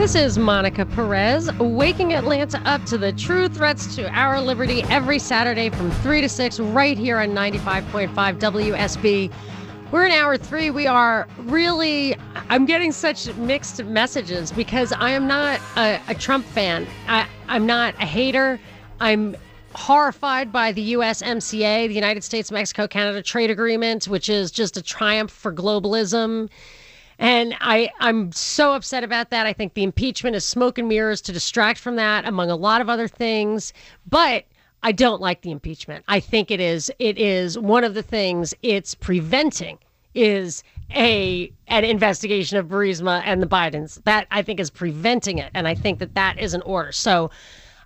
This is Monica Perez, waking Atlanta up to the true threats to our liberty every Saturday from 3 to 6, right here on 95.5 WSB. We're in hour three. We are really, I'm getting such mixed messages because I am not a, a Trump fan. I, I'm not a hater. I'm horrified by the USMCA, the United States Mexico Canada Trade Agreement, which is just a triumph for globalism. And I, I'm so upset about that. I think the impeachment is smoke and mirrors to distract from that, among a lot of other things. But I don't like the impeachment. I think it is it is one of the things it's preventing is a an investigation of Burisma and the Bidens. That I think is preventing it, and I think that that is an order. So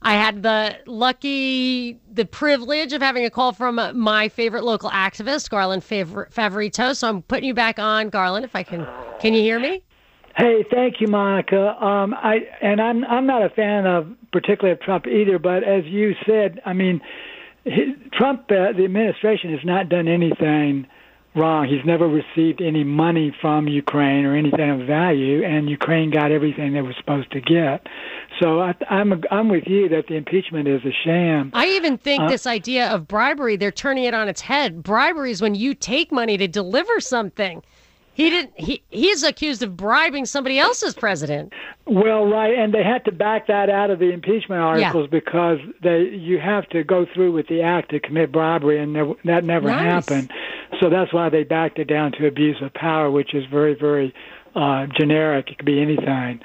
I had the lucky, the privilege of having a call from my favorite local activist, Garland Favorito. So I'm putting you back on, Garland. If I can, can you hear me? Hey, thank you, Monica. Um, I and I'm I'm not a fan of particularly of Trump either, but as you said, I mean, Trump, uh, the administration has not done anything wrong. He's never received any money from Ukraine or anything of value, and Ukraine got everything they were supposed to get. So I, I'm I'm with you that the impeachment is a sham. I even think uh, this idea of bribery, they're turning it on its head. Bribery is when you take money to deliver something. He didn't. He he's accused of bribing somebody else's president. Well, right, and they had to back that out of the impeachment articles yeah. because they you have to go through with the act to commit bribery, and that never nice. happened. So that's why they backed it down to abuse of power, which is very very uh, generic. It could be anything.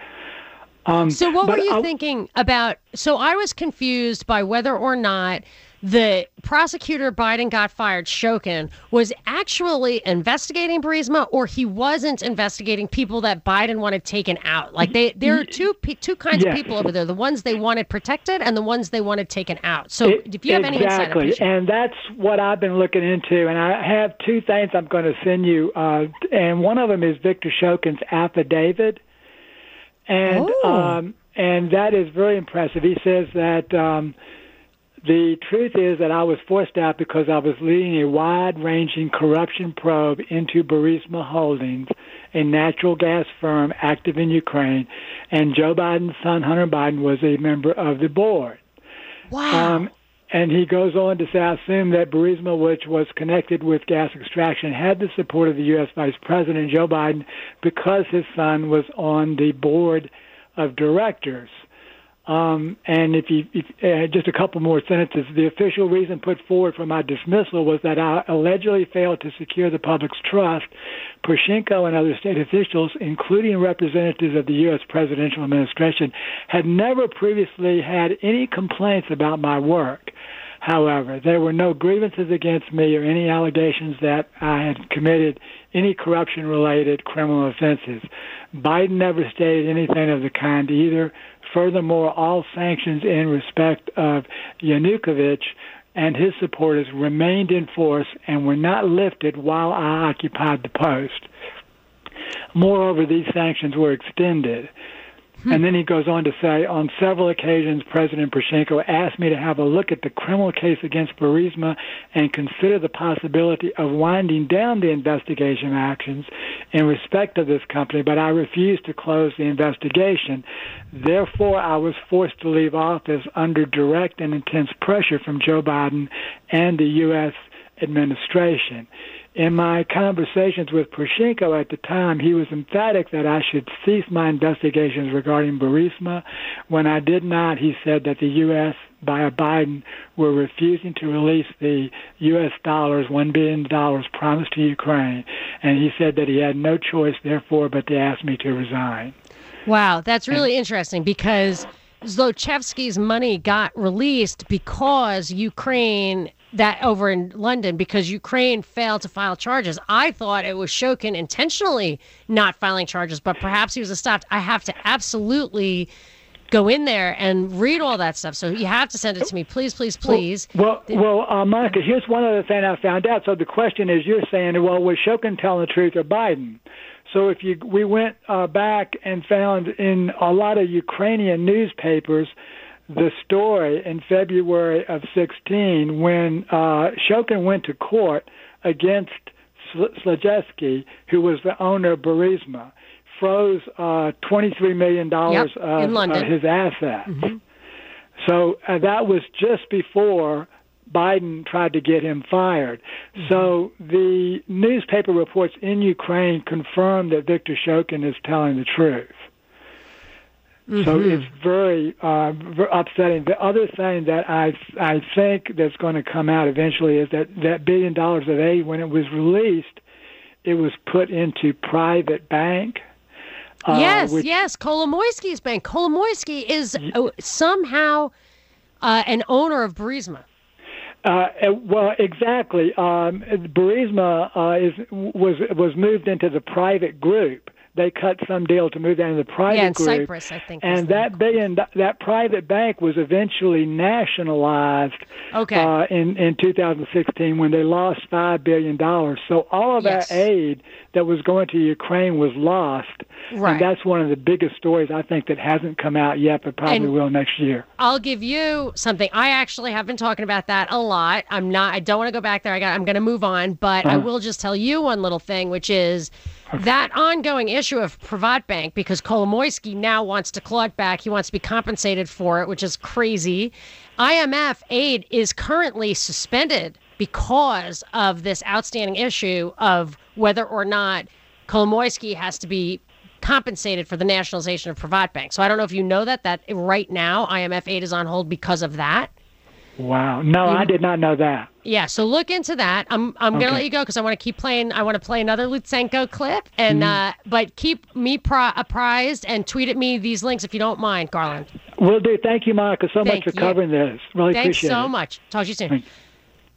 Um, so what were you I'll, thinking about? So I was confused by whether or not the prosecutor Biden got fired, Shokin, was actually investigating Burisma, or he wasn't investigating people that Biden wanted taken out. Like they, there are two two kinds yes. of people over there: the ones they wanted protected and the ones they wanted taken out. So, it, if you have exactly. any insight, and that's what I've been looking into. And I have two things I'm going to send you, uh, and one of them is Victor Shokin's affidavit, and oh. um, and that is very impressive. He says that. Um, the truth is that I was forced out because I was leading a wide ranging corruption probe into Burisma Holdings, a natural gas firm active in Ukraine, and Joe Biden's son, Hunter Biden, was a member of the board. Wow. Um, and he goes on to say, I assume that Burisma, which was connected with gas extraction, had the support of the U.S. Vice President Joe Biden because his son was on the board of directors. Um, and if you, if, uh, just a couple more sentences, the official reason put forward for my dismissal was that I allegedly failed to secure the public's trust. Poroshenko and other state officials, including representatives of the U.S. presidential administration, had never previously had any complaints about my work. However, there were no grievances against me or any allegations that I had committed any corruption related criminal offenses. Biden never stated anything of the kind either. Furthermore, all sanctions in respect of Yanukovych and his supporters remained in force and were not lifted while I occupied the post. Moreover, these sanctions were extended. Hmm. And then he goes on to say, on several occasions, President Poroshenko asked me to have a look at the criminal case against Burisma and consider the possibility of winding down the investigation actions in respect of this company, but I refused to close the investigation. Therefore, I was forced to leave office under direct and intense pressure from Joe Biden and the U.S. administration in my conversations with Poroshenko at the time, he was emphatic that I should cease my investigations regarding Burisma. When I did not, he said that the U.S. by Biden were refusing to release the U.S. dollars, $1 billion promised to Ukraine. And he said that he had no choice, therefore, but to ask me to resign. Wow, that's really and, interesting because Zlochevsky's money got released because Ukraine that over in London because Ukraine failed to file charges. I thought it was Shokin intentionally not filing charges, but perhaps he was stopped. I have to absolutely go in there and read all that stuff. So you have to send it to me, please, please, please. Well, well, uh, Monica, here's one other thing I found out. So the question is, you're saying, well, was Shokin telling the truth or Biden? So if you, we went uh, back and found in a lot of Ukrainian newspapers the story in February of 16 when uh, Shokin went to court against Zlochevsky, who was the owner of Burisma, froze uh, $23 million Yep, of uh, his assets. So uh, that was just before Biden tried to get him fired. So the newspaper reports in Ukraine confirm that Viktor Shokin is telling the truth. So it's very, uh, upsetting. The other thing that I I think that's going to come out eventually is that that billion dollars of aid, when it was released, it was put into private bank. uh, yes, which- yes. Kolomoisky's bank. Kolomoisky is uh, somehow uh, an owner of Burisma. Uh, uh, well, exactly. Um, Burisma uh, is was was moved into the private group. They cut some deal to move that into the private Yeah, in group. Cyprus, I think. and that billion, that private bank was eventually nationalized Okay. uh, in in 2016 when they lost five billion dollars. So all of Yes. that aid that was going to Ukraine was lost, Right. and that's one of the biggest stories I think that hasn't come out yet, but probably And- will next year. I'll give you something. I actually have been talking about that a lot. I'm not. I don't want to go back there. I got. I'm going to move on, but I Uh-huh. will just tell you one little thing, which is that ongoing issue of Privat Bank because Kolomoisky now wants to claw it back. He wants to be compensated for it, which is crazy. IMF aid is currently suspended because of this outstanding issue of whether or not Kolomoisky has to be compensated for the nationalization of Privat Bank. So I don't know if you know that that right now IMF aid is on hold because of that. Wow, no, I did not know that. Yeah, so look into that. I'm I'm gonna let you go because I want to keep playing. I want to play another Lutsenko clip, and uh, but keep me pro- apprised and tweet at me these links if you don't mind, Garland. Will do. Thank you, Monica, so Thank much for you. covering this. Really Thanks appreciate so it. So much. Talk to you soon. Thanks.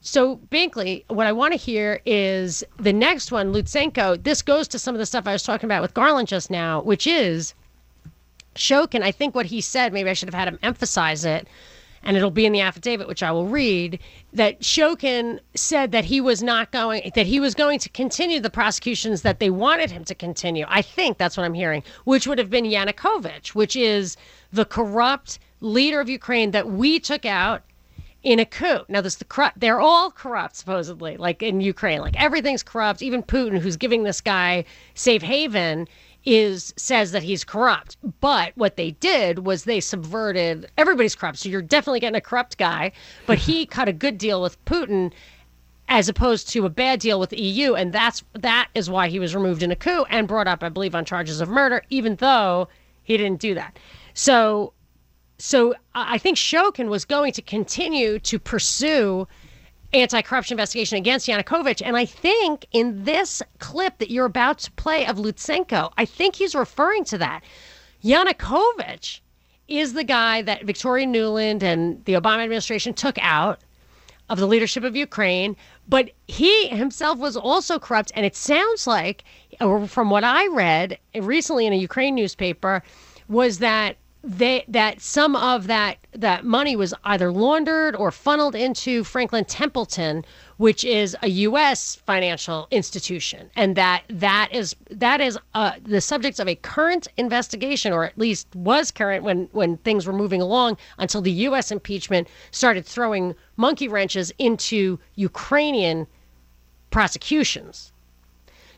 So, Binkley, what I want to hear is the next one, Lutsenko. This goes to some of the stuff I was talking about with Garland just now, which is Shokin. I think what he said, maybe I should have had him emphasize it, and it'll be in the affidavit, which I will read, that Shokin said that he was not going, that he was going to continue the prosecutions that they wanted him to continue. I think that's what I'm hearing, which would have been Yanukovych, which is the corrupt leader of Ukraine that we took out in a coup. Now, this the corrupt. They're all corrupt, supposedly, like in Ukraine. Like everything's corrupt. Even Putin, who's giving this guy safe haven, is says that he's corrupt. But what they did was they subverted. Everybody's corrupt, so you're definitely getting a corrupt guy. But he cut a good deal with Putin. As opposed to a bad deal with the EU, and that's that is why he was removed in a coup and brought up, I believe, on charges of murder, even though he didn't do that. So so I I think Shokin was going to continue to pursue anti-corruption investigation against Yanukovych, and I think in this clip that you're about to play of Lutsenko, I think he's referring to that. Yanukovych is the guy that Victoria Nuland and the Obama administration took out of the leadership of Ukraine, but he himself was also corrupt. And it sounds like, or from what I read recently in a Ukraine newspaper, was that they that some of that that money was either laundered or funneled into Franklin Templeton, which is a U.S. financial institution, and that that is that is uh, the subject of a current investigation, or at least was current when when things were moving along until the U.S. impeachment started throwing monkey wrenches into Ukrainian prosecutions.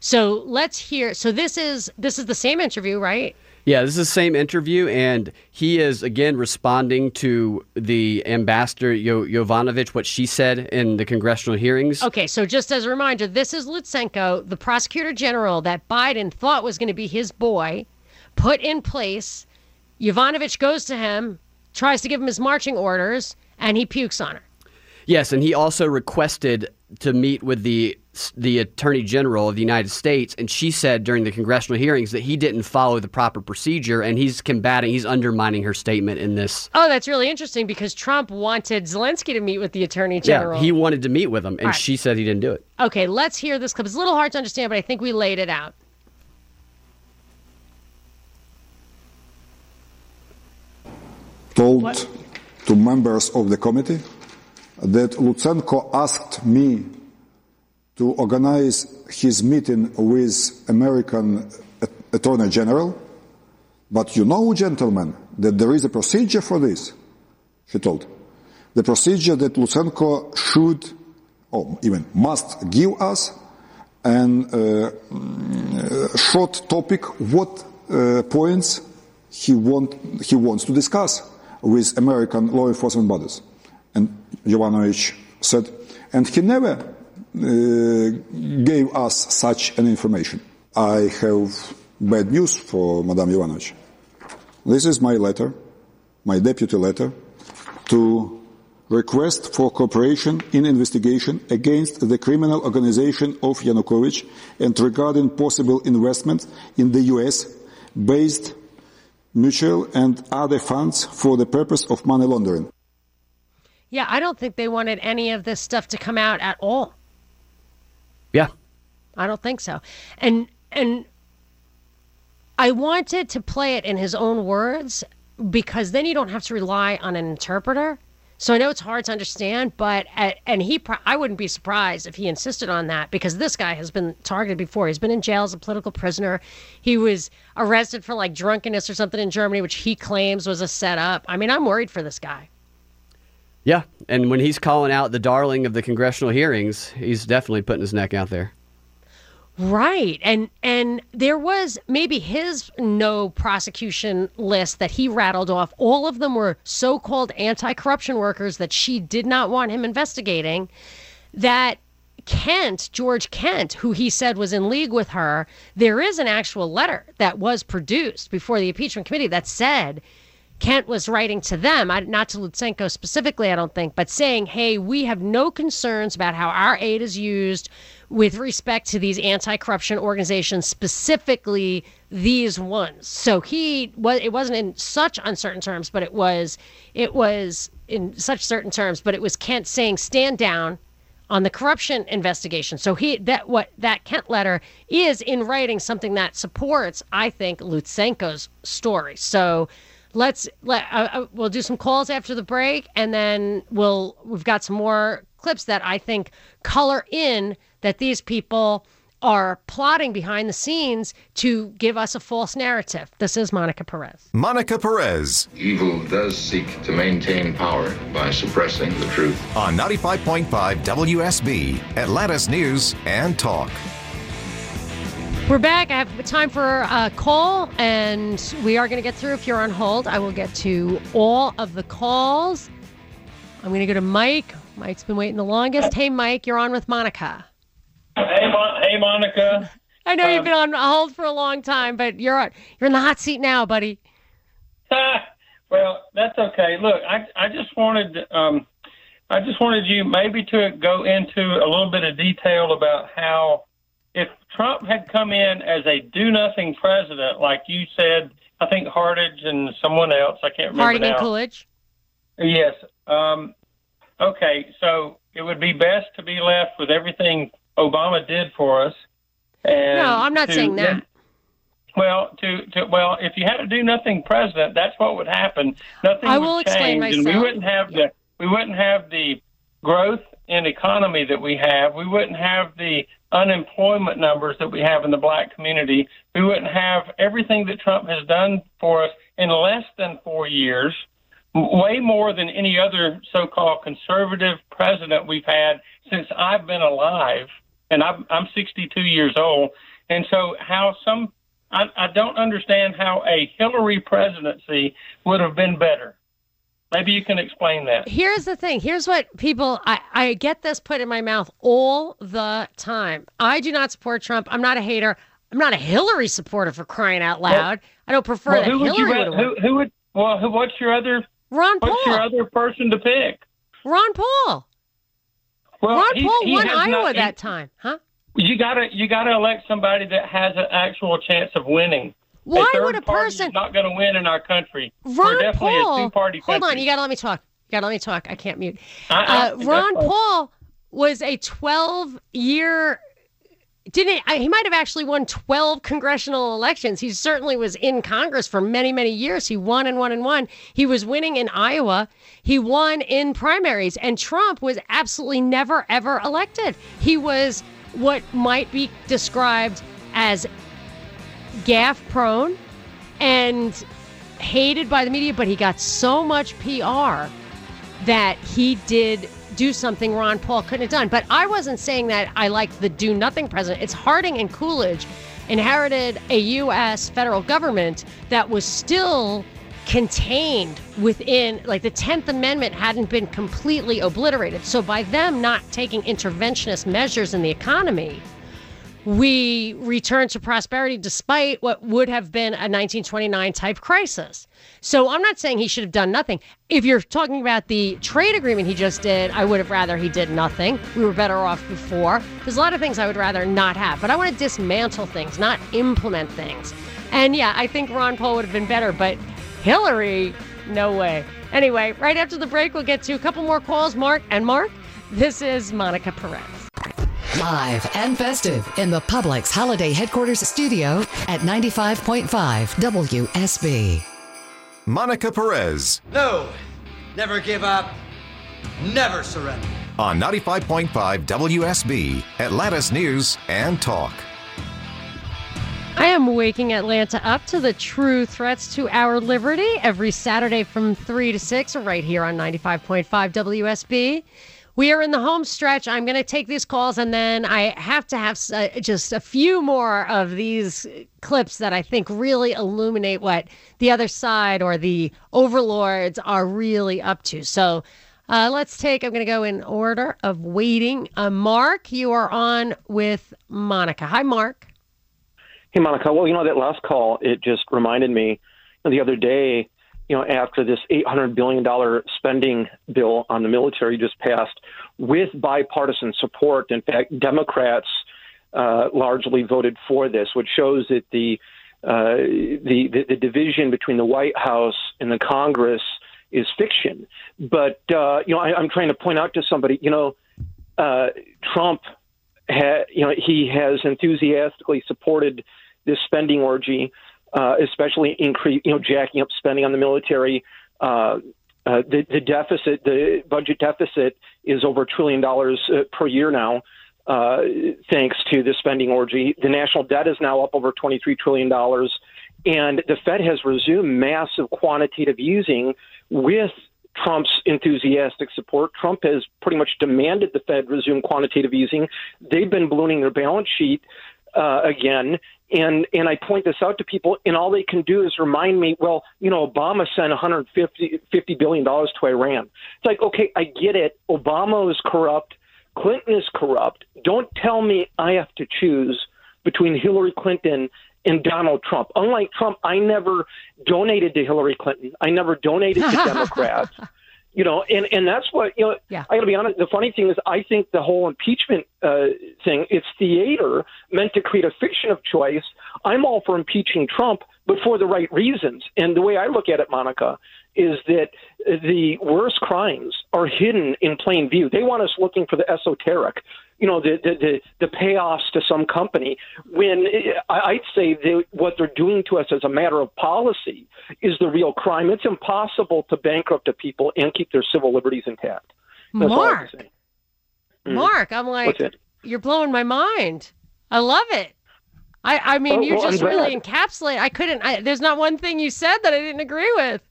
So let's hear. So this is this is the same interview, right? Yeah, this is the same interview, and he is again responding to the ambassador Yo- Yovanovitch, what she said in the congressional hearings. Okay, so just as a reminder, this is Lutsenko, the prosecutor general that Biden thought was going to be his boy, put in place. Yovanovitch goes to him, tries to give him his marching orders, and he pukes on her. Yes, and he also requested to meet with the the attorney general of the United States, and she said during the congressional hearings that he didn't follow the proper procedure, and he's combating, he's undermining her statement in this. Oh, that's really interesting because Trump wanted Zelensky to meet with the attorney general. Yeah, he wanted to meet with him, and right. she said he didn't do it. Okay, let's hear this clip. It's a little hard to understand, but I think we laid it out. told What? to members of the committee that Lutsenko asked me to organize his meeting with American Attorney General. But you know, gentlemen, that there is a procedure for this, he told. The procedure that Lutsenko should, or even must give us, and uh, mm, short topic, what uh, points he, want, he wants to discuss with American law enforcement bodies. And Yovanovitch said, and he never Uh, gave us such an information. I have bad news for Madame Yovanovitch. This is my letter, my deputy letter, to request for cooperation in investigation against the criminal organization of Yanukovych and regarding possible investments in the US based mutual and other funds for the purpose of money laundering. Yeah, I don't think they wanted any of this stuff to come out at all. Yeah. I don't think so. And and I wanted to play it in his own words because then you don't have to rely on an interpreter. So I know it's hard to understand, but at, and he pro- I wouldn't be surprised if he insisted on that because this guy has been targeted before. He's been in jail as a political prisoner. He was arrested for like drunkenness or something in Germany, which he claims was a setup. I mean, I'm worried for this guy. Yeah. And when he's calling out the darling of the congressional hearings, he's definitely putting his neck out there. Right. And and there was maybe his no prosecution list that he rattled off. All of them were so-called anti-corruption workers that she did not want him investigating that Kent, George Kent, who he said was in league with her, there is an actual letter that was produced before the impeachment committee that said Kent was writing to them, not to Lutsenko specifically, I don't think, but saying, hey, we have no concerns about how our aid is used with respect to these anti-corruption organizations, specifically these ones. So he. It wasn't in such uncertain terms, but it was. It was in such certain terms, but it was Kent saying, "Stand down." on the corruption investigation. So he that what that Kent letter is in writing something that supports, I think, Lutsenko's story. So let's let uh, uh, we'll do some calls after the break, and then we'll we've got some more clips that I think color in that these people are plotting behind the scenes to give us a false narrative. This is Monica Perez. Monica Perez Evil does seek to maintain power by suppressing the truth. on 95.5 WSB, Atlanta's News and Talk. We're back. I have time for a call, and we are going to get through. If you're on hold, I will get to all of the calls. I'm going to go to Mike. Mike's been waiting the longest. Hey, Mike, you're on with Monica. Hey, Mon- hey, Monica. I know you've Um, been on hold for a long time, but you're on, you're in the hot seat now, buddy. well, that's okay. Look, I I just wanted um, I just wanted you maybe to go into a little bit of detail about how if Trump had come in as a do nothing president, like you said, I think Hardage and someone else, I can't remember Harding now. and Coolidge. Yes. Um, okay, so it would be best to be left with everything Obama did for us. And No, I'm not to- saying that. Well, to, to well, if you had a do nothing president, that's what would happen. Nothing I would will explain change, and we wouldn't have the we wouldn't have the growth in economy that we have. We wouldn't have the unemployment numbers that we have in the black community. We wouldn't have everything that Trump has done for us in less than four years, way more than any other so-called conservative president we've had since I've been alive, and I'm, I'm 62 years old. And so, how some I, I don't understand how a Hillary presidency would have been better. Maybe you can explain that. Here's the thing. Here's what people I, I get this put in my mouth all the time. I do not support Trump. I'm not a hater. I'm not a Hillary supporter for crying out loud. I don't prefer Well, that who would you Hillary would have who, who would well who, what's your other Ron what's your other person to pick? Ron Paul. Well, Ron he- Paul he won Iowa not- that time, huh? You gotta you gotta elect somebody that has an actual chance of winning. Why a third would a party person- is not going to win in our country? We're Ron definitely Paul. a two-party Hold on, you got to let me talk. You got to let me talk. I can't mute. I- I Uh, Ron. Paul was a 12 year didn't he, he might have actually won 12 congressional elections. He certainly was in Congress for many, many years. He won and won and won. He was winning in Iowa. He won in primaries. And Trump was absolutely never, ever elected. He was what might be described as gaffe prone and hated by the media, but he got so much PR that he did do something Ron Paul couldn't have done. But I wasn't saying that I liked the do nothing president. It's Harding and Coolidge inherited a U.S. federal government that was still contained within, like the 10th Amendment hadn't been completely obliterated. So by them not taking interventionist measures in the economy, we returned to prosperity despite what would have been a 1929 type crisis. So I'm not saying he should have done nothing. If you're talking about the trade agreement he just did, I would have rather he did nothing. We were better off before. There's a lot of things I would rather not have, but I want to dismantle things, not implement things. And yeah, I think Ron Paul would have been better, but Hillary, no way. Anyway, right after the break, we'll get to a couple more calls. Mark and Mark, this is Monica Perez. Live and festive in the Publix Holiday Headquarters studio at 95.5 WSB. Monica Perez No, never give up, never surrender. on 95.5 WSB, Atlanta's News and Talk. I am waking Atlanta up to the true threats to our liberty every Saturday from 3 to 6, right here on 95.5 WSB. We are in the home stretch. I'm going to take these calls, and then I have to have uh, just a few more of these clips that I think really illuminate what the other side or the overlords are really up to. So uh, let's take, I'm going to go in order of waiting. Uh, Mark, you are on with Monica. Hi, Mark. Hey, Monica. Well, you know, that last call, it just reminded me the other day, you know, after this $800 billion spending bill on the military just passed with bipartisan support. In fact, Democrats uh, largely voted for this, which shows that the, uh, the, the, the division between the White House and the Congress is fiction. But, uh, you know, I, I'm trying to point out to somebody, you know, uh, Trump, ha- you know, he has enthusiastically supported this spending orgy, uh, especially increase, you know, jacking up spending on the military. Uh, uh, the, the deficit, the budget deficit, is over a trillion dollars uh, per year now, uh, thanks to the spending orgy. The national debt is now up over twenty-three trillion dollars, and the Fed has resumed massive quantitative easing with Trump's enthusiastic support. Trump has pretty much demanded the Fed resume quantitative easing. They've been ballooning their balance sheet uh, again. And and I point this out to people, and all they can do is remind me, well, you know, Obama sent 150 50 billion dollars to Iran. It's like, okay, I get it. Obama is corrupt. Clinton is corrupt. Don't tell me I have to choose between Hillary Clinton and Donald Trump. Unlike Trump, I never donated to Hillary Clinton. I never donated to Democrats. You know, and and that's what you know. Yeah. I got to be honest. The funny thing is, I think the whole impeachment uh, thing it's theater meant to create a fiction of choice. I'm all for impeaching Trump, but for the right reasons. And the way I look at it, Monica, is that the worst crimes are hidden in plain view. They want us looking for the esoteric, you know, the the the, the payoffs to some company. When I- I'd say they, what they're doing to us as a matter of policy is the real crime. It's impossible to bankrupt a people and keep their civil liberties intact. That's all I have Mark. Mhm. Mark, I'm like, you're blowing my mind. I love it. I, I mean, Oh, you well, just really encapsulate. I couldn't. I, there's not one thing you said that I didn't agree with,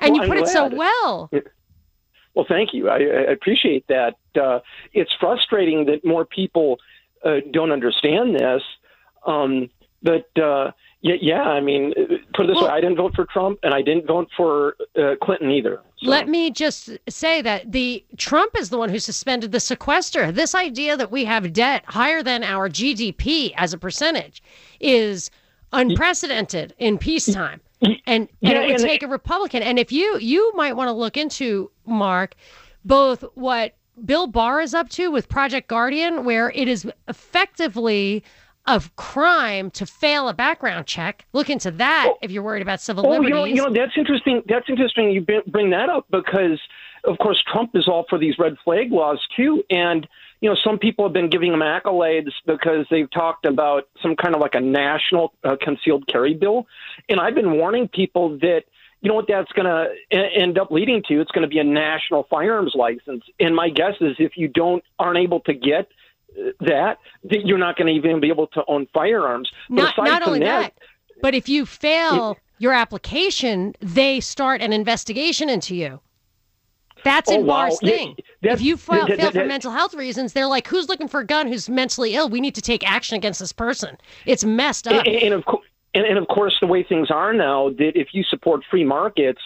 and Well, you put it so well. Well, thank you. I, I appreciate that. Uh, it's frustrating that more people uh, don't understand this. Um, but uh, yeah, yeah, I mean, put it this way: I didn't vote for Trump, and I didn't vote for uh, Clinton either. So- Let me just say that the Trump is the one who suspended the sequester. This idea that we have debt higher than our GDP as a percentage is unprecedented in peacetime. And and Yeah, it would and- take a Republican. And if you you might want to look into Mark, both what Bill Barr is up to with Project Guardian, where it is effectively a crime to fail a background check. Look into that oh. if you're worried about civil Oh, you liberties. know, you know that's interesting. That's interesting. You bring that up because, of course, Trump is all for these red flag laws too. And you know, some people have been giving them accolades because they've talked about some kind of like a national uh, concealed carry bill. And I've been warning people that, you know what that's going to end up leading to? It's going to be a national firearms license. And my guess is if you don't aren't able to get uh, that, that you're not going to even be able to own firearms. Not, not only that, that, but if you fail it, your application, they start an investigation into you. That's in oh, Barr's wow. thing. if you fail, that, fail for mental health reasons, they're like, "Who's looking for a gun? Who's mentally ill? We need to take action against this person." It's messed up. And, and of course, and, and, of course, the way things are now, that if you support free markets,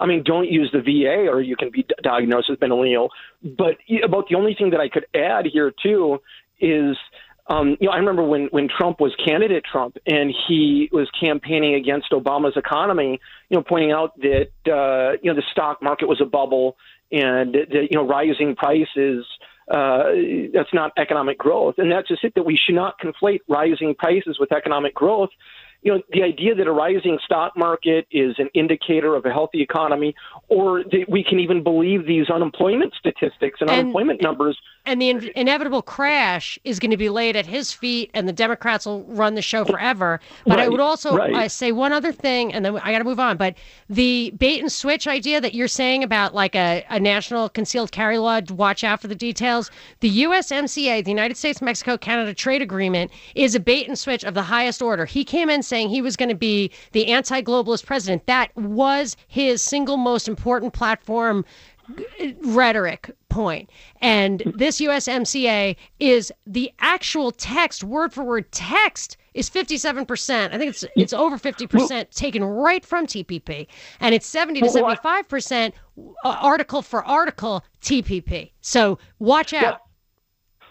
I mean, don't use the VA, or you can be diagnosed as mentally ill. But about the only thing that I could add here too is um, you know, I remember when when Trump was candidate Trump, and he was campaigning against Obama's economy. You know, pointing out that uh, you know the stock market was a bubble, and that, you know rising prices. Uh, that's not economic growth, and that's just it. That we should not conflate rising prices with economic growth you know, the idea that a rising stock market is an indicator of a healthy economy, or that we can even believe these unemployment statistics and, and unemployment numbers. And the in- inevitable crash is going to be laid at his feet, and the Democrats will run the show forever. But right, I would also right. uh, say one other thing, and then I got to move on. But the bait and switch idea that you're saying about like a, a national concealed carry law, watch out for the details. The USMCA, the United States Mexico Canada Trade Agreement, is a bait and switch of the highest order. He came in saying he was going to be the anti globalist president. That was his single most important platform rhetoric point. And this USMCA is the actual text, word for word text is 57%. I think it's it's over 50% taken right from TPP and it's 70 to 75% uh, article for article TPP. So watch out.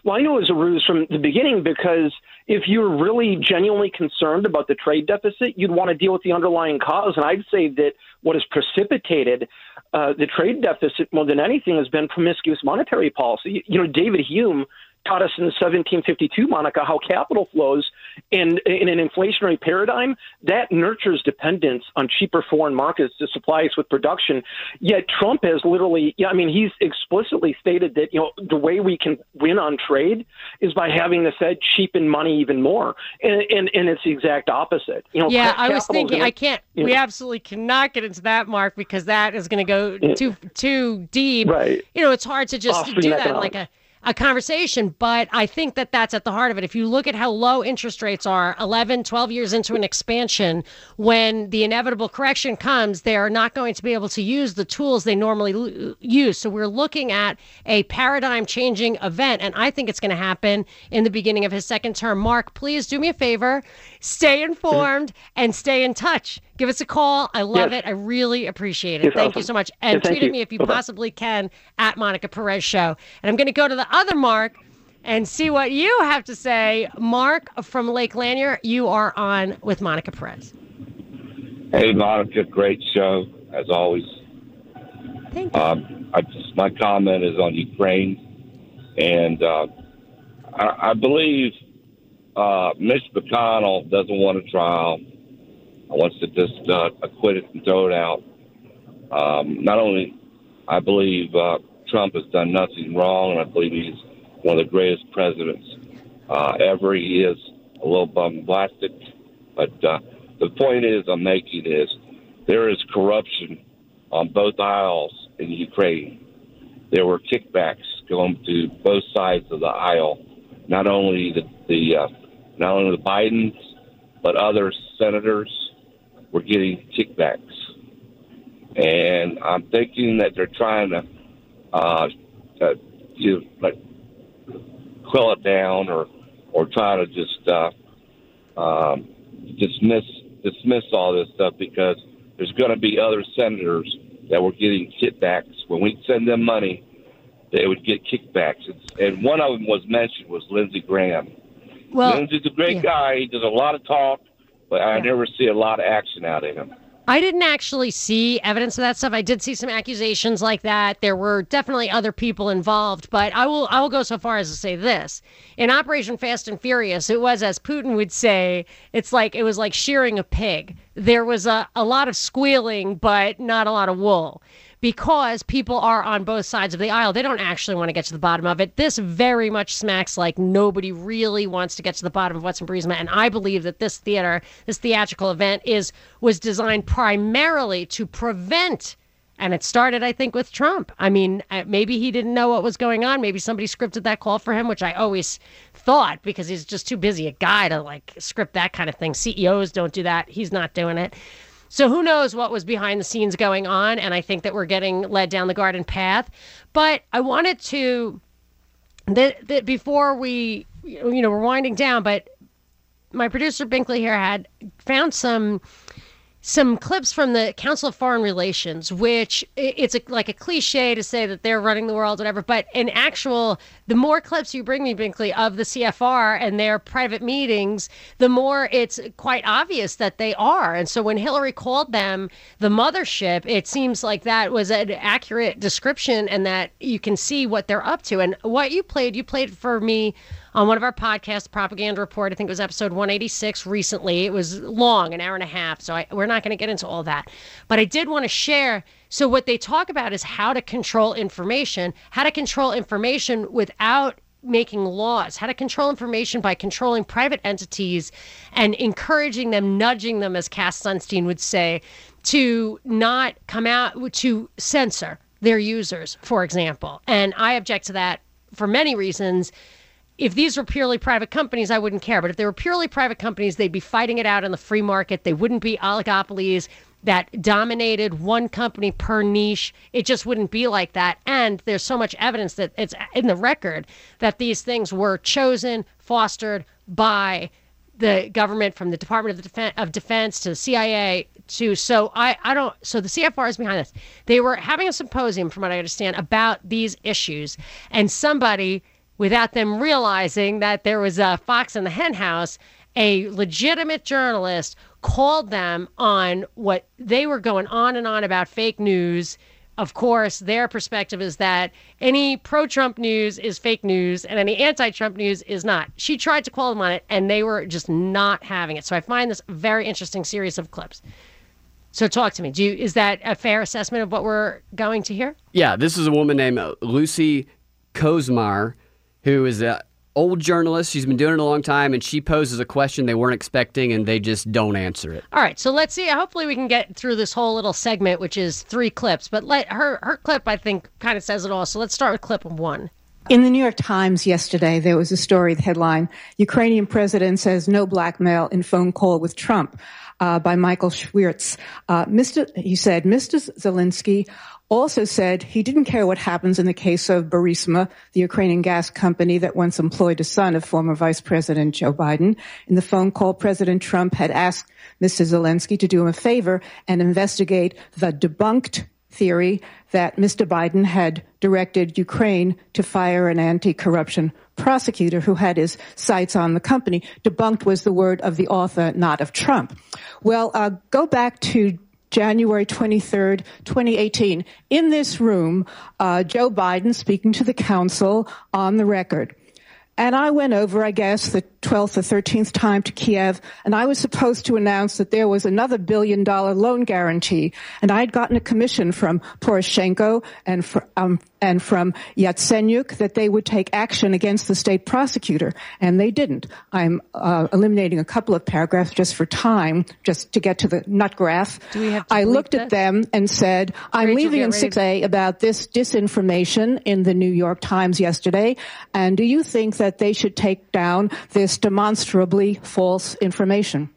Well, I know it was a ruse from the beginning because if you're really genuinely concerned about the trade deficit, you'd want to deal with the underlying cause. And I'd say that what has precipitated uh, the trade deficit more than anything has been promiscuous monetary policy. You know, David Hume taught us in the 1752, Monica, how capital flows in, in an inflationary paradigm that nurtures dependence on cheaper foreign markets to supply us with production. Yet Trump has literally, yeah, I mean, he's explicitly stated that you know the way we can win on trade is by having the Fed cheapen money even more, and and, and it's the exact opposite. You know, yeah, I was thinking gonna, I can't. You know, we absolutely cannot get into that, Mark, because that is going to go too too deep. Right. You know, it's hard to just do that like a a conversation, but I think that that's at the heart of it. If you look at how low interest rates are 11, 12 years into an expansion, when the inevitable correction comes, they are not going to be able to use the tools they normally use. So we're looking at a paradigm changing event, and I think it's going to happen in the beginning of his second term. Mark, please do me a favor, stay informed and stay in touch give us a call. I love yes. it. I really appreciate it. It's thank awesome. you so much. And tweet at me if you Bye-bye. possibly can at Monica Perez Show. And I'm going to go to the other Mark and see what you have to say. Mark from Lake Lanier, you are on with Monica Perez. Hey, Monica, great show as always. Thank you. Um, I just, my comment is on Ukraine, and uh, I, I believe uh, Mitch McConnell doesn't want a trial I wants to just uh, acquit it and throw it out. Um, not only, I believe uh, Trump has done nothing wrong, and I believe he's one of the greatest presidents uh, ever. He is a little bombastic, but uh, the point is I'm making is there is corruption on both aisles in Ukraine. There were kickbacks going to both sides of the aisle, not only the, the uh, not only the Bidens, but other senators were getting kickbacks. And I'm thinking that they're trying to, uh, uh, to like quill it down or, or try to just uh, um, dismiss dismiss all this stuff because there's going to be other senators that were getting kickbacks. When we send them money, they would get kickbacks. And one of them was mentioned was Lindsey Graham. Well, Lindsey's a great yeah. guy. He does a lot of talk but I yeah. never see a lot of action out of him. I didn't actually see evidence of that stuff. I did see some accusations like that. There were definitely other people involved, but I will I will go so far as to say this. In Operation Fast and Furious, it was as Putin would say, it's like it was like shearing a pig. There was a, a lot of squealing, but not a lot of wool because people are on both sides of the aisle. They don't actually want to get to the bottom of it. This very much smacks like nobody really wants to get to the bottom of what's in Burisma. And I believe that this theater, this theatrical event, is was designed primarily to prevent and it started, I think, with Trump. I mean, uh, maybe he didn't know what was going on. Maybe somebody scripted that call for him, which I always thought because he's just too busy a guy to like script that kind of thing. CEOs don't do that. He's not doing it. So who knows what was behind the scenes going on? And I think that we're getting led down the garden path. But I wanted to, that, that before we, you know, we're winding down, but my producer Binkley here had found some some clips from the Council of Foreign Relations, which it's a, like a cliche to say that they're running the world, whatever. But in actual, the more clips you bring me, Binkley, of the CFR and their private meetings, the more it's quite obvious that they are. And so when Hillary called them the mothership, it seems like that was an accurate description and that you can see what they're up to. And what you played, you played for me on one of our podcasts, Propaganda Report. I think it was episode 186 recently. It was long, an hour and a half. So I, we're not going to get into all that. But I did want to share. So, what they talk about is how to control information, how to control information without making laws, how to control information by controlling private entities and encouraging them, nudging them, as Cass Sunstein would say, to not come out, to censor their users, for example. And I object to that for many reasons if these were purely private companies, I wouldn't care. But if they were purely private companies, they'd be fighting it out in the free market. They wouldn't be oligopolies that dominated one company per niche. It just wouldn't be like that. And there's so much evidence that it's in the record that these things were chosen, fostered by the government from the Department of, of Defense to the CIA to so I, I don't so the CFR is behind this. They were having a symposium from what I understand about these issues and somebody without them realizing that there was a fox in the henhouse. A legitimate journalist called them on what they were going on and on about fake news. Of course, their perspective is that any pro Trump news is fake news and any anti Trump news is not. She tried to call them on it and they were just not having it. So I find this very interesting series of clips. So talk to me. Do you, is that a fair assessment of what we're going to hear? Yeah, this is a woman named Lucy Komisar who is an old journalist. She's been doing it a long time, and she poses a question they weren't expecting, and they just don't answer it. All right, so let's see. Hopefully, we can get through this whole little segment, which is three clips. But let her her clip, I think, kind of says it all. So let's start with clip one. In the New York Times yesterday, there was a story, the headline Ukrainian president says no blackmail in phone call with Trump uh, by Michael Schwirtz. Uh, Mr. He said, Mr. Zelensky also said he didn't care what happens in the case of Burisma, the Ukrainian gas company that once employed a son of former Vice President Joe Biden. In the phone call, President Trump had asked Mr. Zelensky to do him a favor and investigate the debunked theory that Mr. Biden had directed Ukraine to fire an anti-corruption prosecutor who had his sights on the company. Debunked was the word of the author, not of Trump. Well, uh, go back to January 23rd, 2018. In this room, uh, Joe Biden speaking to the council on the record. And I went over, I guess, the 12th or 13th time to Kiev, and I was supposed to announce that there was another billion dollar loan guarantee. And I had gotten a commission from Poroshenko and, for, um, and from Yatsenyuk that they would take action against the state prosecutor, and they didn't. I'm uh, eliminating a couple of paragraphs just for time, just to get to the nut graph. I looked at them and said, I'm Rachel, leaving in get 6A about this disinformation in the New York Times yesterday, and do you think that they should take down this demonstrably false information?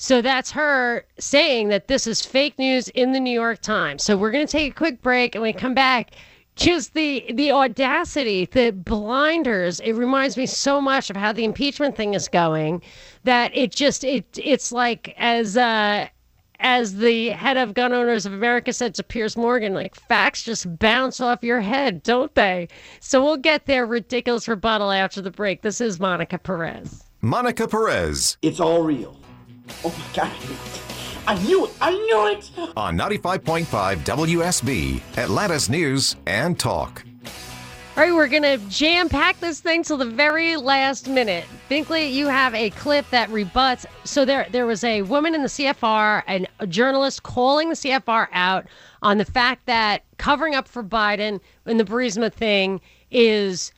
So that's her saying that this is fake news in the New York Times. So we're going to take a quick break and we come back, just the the audacity, the blinders. It reminds me so much of how the impeachment thing is going that it just it it's like as uh as the head of Gun Owners of America said to Piers Morgan, like facts just bounce off your head, don't they? So we'll get their ridiculous rebuttal after the break. This is Monica Perez. Monica Perez It's all real. Oh my God. I knew it. I knew it. on 95.5 WSB, Atlanta's News and Talk. All right, we're going to jam pack this thing till the very last minute. Binkley, you have a clip that rebuts. So there, there was a woman in the CFR and a journalist calling the CFR out on the fact that covering up for Biden in the Burisma thing is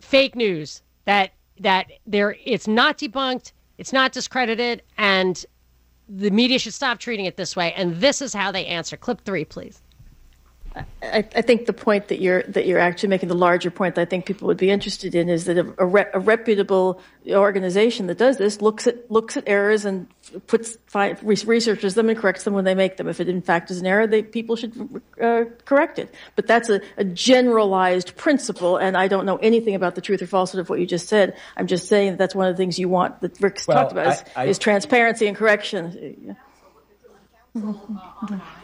fake news. That that there, it's not debunked, it's not discredited, and the media should stop treating it this way. And this is how they answer. Clip three, please. I, I, think the point that you're that you're actually making, the larger point that I think people would be interested in, is that a, a, re, a reputable organization that does this looks at looks at errors and puts researches them and corrects them when they make them. If it in fact is an error, they, people should uh, correct it. But that's a, a, generalized principle, and I don't know anything about the truth or falsehood of what you just said. I'm just saying that that's one of the things you want that Rick's well, talked about is, I, I, is transparency and correction.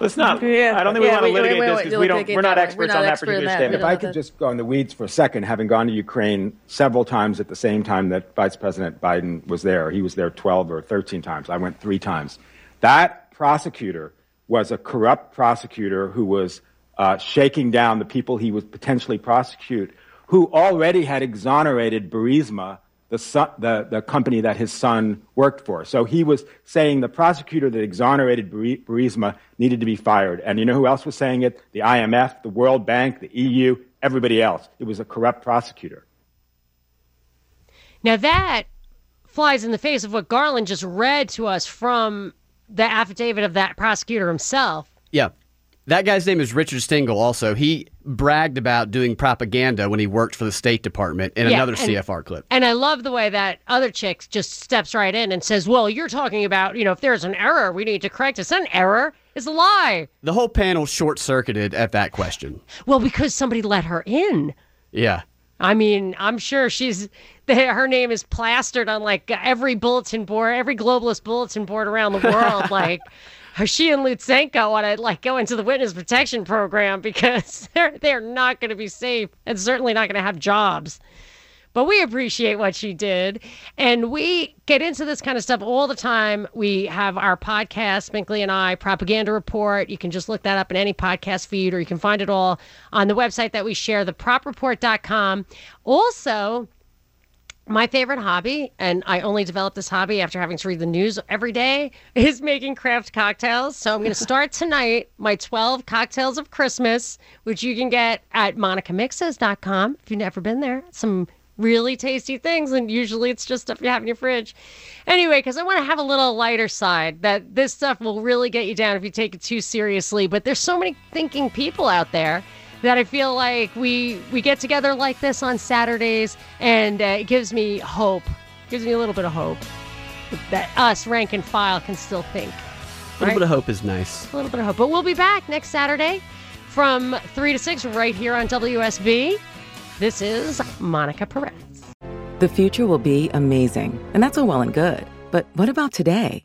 Let's not. Yeah, I don't think we want to litigate this because we don't. We're not experts on that particular statement. If I could just go in the weeds for a second, having gone to Ukraine several times at the same time that Vice President Biden was there, he was there 12 or 13 times. I went three times. That prosecutor was a corrupt prosecutor who was uh, shaking down the people he would potentially prosecute, who already had exonerated Burisma the, son, the, the company that his son worked for. So he was saying the prosecutor that exonerated Burisma needed to be fired. And you know who else was saying it? The IMF, the World Bank, the EU, everybody else. It was a corrupt prosecutor. Now that flies in the face of what Garland just read to us from the affidavit of that prosecutor himself. Yeah. That guy's name is Richard Stengel. Also, he bragged about doing propaganda when he worked for the State Department in yeah, another and, CFR clip. And I love the way that other chick just steps right in and says, "Well, you're talking about, you know, if there's an error, we need to correct it. It's an error. It's a lie." The whole panel short circuited at that question. Well, because somebody let her in. Yeah. I mean, I'm sure she's her name is plastered on like every bulletin board, every globalist bulletin board around the world, like she and Lutsenko want to like go into the witness protection program because they're they're not going to be safe and certainly not going to have jobs. But we appreciate what she did, and we get into this kind of stuff all the time. We have our podcast, Binkley and I, Propaganda Report. You can just look that up in any podcast feed, or you can find it all on the website that we share, thepropreport.com. Also, my favorite hobby, and I only developed this hobby after having to read the news every day, is making craft cocktails. So I'm going to start tonight my 12 cocktails of Christmas, which you can get at monicamixes.com if you've never been there. Some really tasty things, and usually it's just stuff you have in your fridge. Anyway, because I want to have a little lighter side that this stuff will really get you down if you take it too seriously. But there's so many thinking people out there that I feel like we we get together like this on Saturdays, and uh, it gives me hope. Gives me a little bit of hope that us rank and file can still think. A little bit of hope is nice. A little bit of hope, but we'll be back next Saturday from three to six right here on WSB. This is Monica Perez. The future will be amazing, and that's all well and good. But what about today?